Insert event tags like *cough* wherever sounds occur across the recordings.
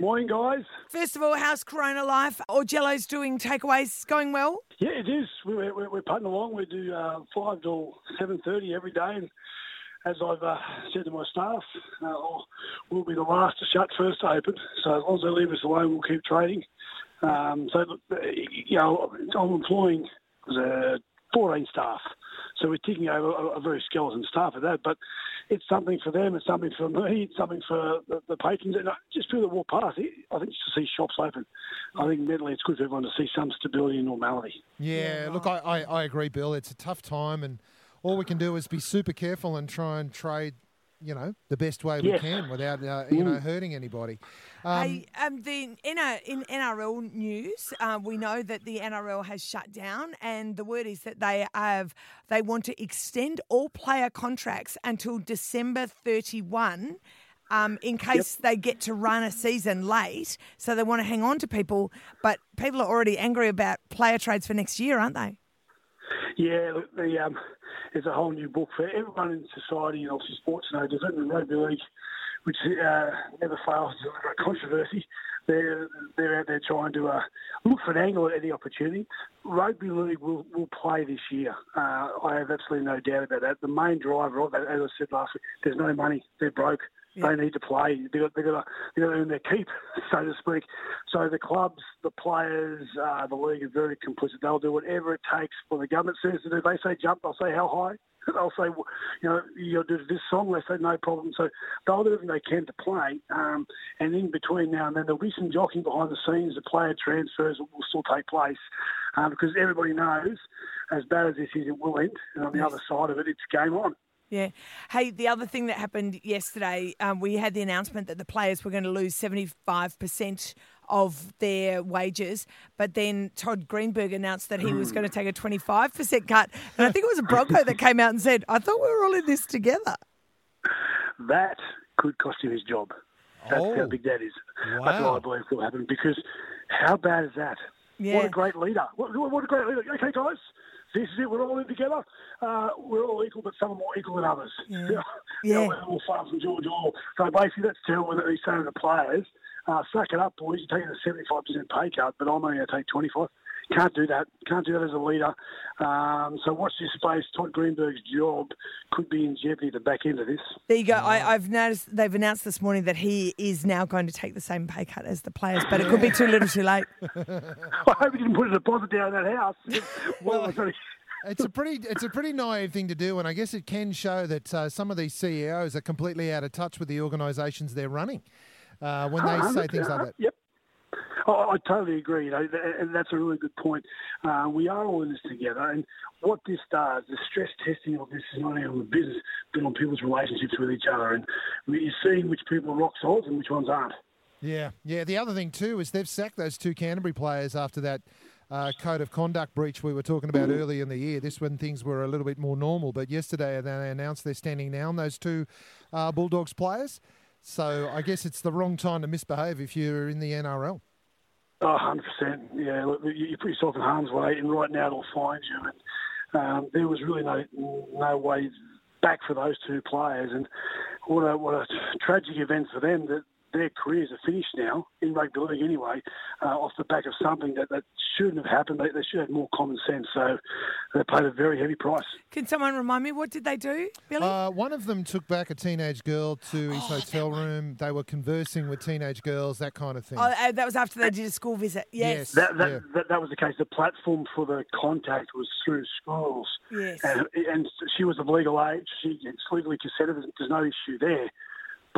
Morning, guys. First of all, how's Corona life? Or Jello's doing takeaways going well? Yeah, it is. We're, we're, we're putting along. We do uh, 5 till 7.30 every day. And as I've uh, said to my staff, uh, we'll be the last to shut, first to open. So as long as they leave us alone, we'll keep trading. Um, so, you know, I'm employing uh, 14 staff. So we're ticking over a, a very skeleton staff of that. But it's something for them, it's something for me, it's something for the, the patrons. And just people that walk past, eh, I think just to see shops open, I think mentally it's good for everyone to see some stability and normality. Yeah, yeah look, I, I, I agree, Bill. It's a tough time, and all we can do is be super careful and try and trade you know, the best way we can without, uh, you know, hurting anybody. Um, hey, um, the, in, in NRL news, uh, we know that the NRL has shut down, and the word is that they have they want to extend all player contracts until December thirty one. Um, in case yep. they get to run a season late, so they want to hang on to people. But people are already angry about player trades for next year, aren't they? Yeah, look, the um, there's a whole new book for everyone in society and obviously sports no different. And rugby league, which uh, never fails to deliver controversy, they're they're out there trying to uh, look for an angle at any opportunity. Rugby league will will play this year. Uh, I have absolutely no doubt about that. The main driver of that, as I said last week, there's no money. They're broke. Yeah. They need to play. They've got, they've, got to, they've got to earn their keep, *laughs* so to speak. So the clubs, the players, uh, the league are very complicit. They'll do whatever it takes for the government says to do. They say jump, they'll say how high. *laughs* They'll say, you know, you'll do this song. They say no problem. So they'll do everything they can to play. Um, and in between now and then, there'll be some jockeying behind the scenes. The player transfers will, will still take place um, because everybody knows, as bad as this is, it will end. And on the other side of it, it's game on. Yeah. Hey, the other thing that happened yesterday, um, we had the announcement that the players were going to lose 75% of their wages, but then Todd Greenberg announced that he was going to take a 25% cut. And I think it was a Bronco that came out and said, I thought we were all in this together. That could cost him his job. That's oh. how big that is. Wow. That's what I believe will happen because how bad is that? Yeah. What a great leader. What, what a great leader. Okay, guys, this is it. We're all in together. Uh, we're all equal, but some are more equal than others. Yeah. *laughs* yeah. Know, we're all far from George. So basically, that's telling what he's saying to the players. Uh, suck it up, boys. You're taking a 75% pay cut, but I'm only going to take 25 can't do that. Can't do that as a leader. Um, so watch this space. Todd Greenberg's job could be in jeopardy at the back end of this. There you go. I, have noticed they've announced this morning that he is now going to take the same pay cut as the players, but it could be too little, too late. *laughs* I hope he didn't put a deposit down in that house. *laughs* well, it's a pretty it's a pretty naive thing to do, and I guess it can show that uh, some of these CEOs are completely out of touch with the organisations they're running uh, when they say things like that. Yep. Oh, I totally agree. You know, and that's a really good point. Uh, we are all in this together, and what this does, the stress testing of this is not only on the business, but on people's relationships with each other, and you're seeing which people are rock solid and which ones aren't. Yeah, yeah. The other thing too is they've sacked those two Canterbury players after that uh, code of conduct breach we were talking about mm-hmm. early in the year. This when things were a little bit more normal, but yesterday they announced they're standing down those two uh, Bulldogs players. So I guess it's the wrong time to misbehave if you're in the NRL. Oh, 100%. Yeah, look, you put yourself in harm's way, and right now they'll find you. And um, there was really no no way back for those two players. And what a, what a tragic event for them that their careers are finished now in rugby league anyway, uh, off the back of something that, that shouldn't have happened. They, they should have more common sense. So they paid a very heavy price. Can someone remind me what did they do, Billy? Uh, one of them took back a teenage girl to his oh, hotel room. They were conversing with teenage girls, that kind of thing. Oh, uh, that was after they did a school visit. Yes, yes. That, that, yeah. that, that, was the case. The platform for the contact was through schools. Yes, and, and she was of legal age. She, legally consented. There's no issue there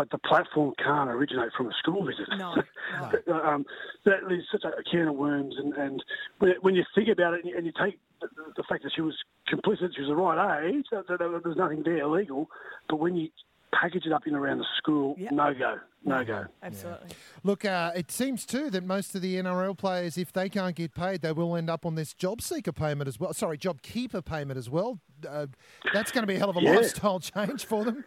but the platform can't originate from a school visit. No, *laughs* no. um, that is such a can of worms, and, and when you think about it, and you take the fact that she was complicit, she was the right age, there's nothing there illegal, but when you package it up in around the school, yep. no go, no go. Absolutely. Yeah. Look, uh, it seems too that most of the NRL players, if they can't get paid, they will end up on this job seeker payment as well. Sorry, job keeper payment as well. Uh, that's going to be a hell of a yeah. lifestyle *laughs* change for them.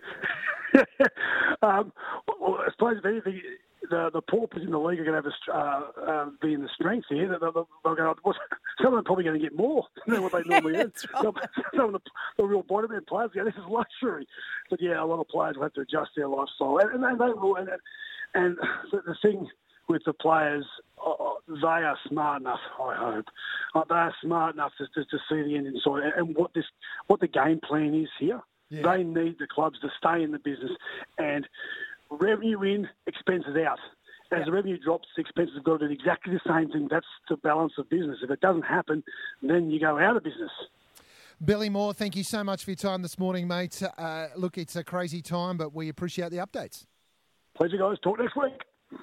*laughs* um, well, I suppose if anything, the the paupers in the league are going to have a, uh, uh, be in the strength here. They're, they're, they're going *laughs* to, some of them are probably going to get more *laughs* than what they normally yeah, Right. Some, of the, the real bottom end players go, this is luxury. But yeah, a lot of players will have to adjust their lifestyle, and, and they will. And, and the, the thing with the players, uh, they are smart enough. I hope uh, they are smart enough to, to, to see the end in sight and, and what this what the game plan is here. Yeah. They need the clubs to stay in the business and revenue in, expenses out. As the revenue drops, the expenses have got to do exactly the same thing. That's the balance of business. If it doesn't happen, then you go out of business. Billy Moore, thank you so much for your time this morning, mate. Uh, look, it's a crazy time, but we appreciate the updates. Pleasure, guys. Talk next week.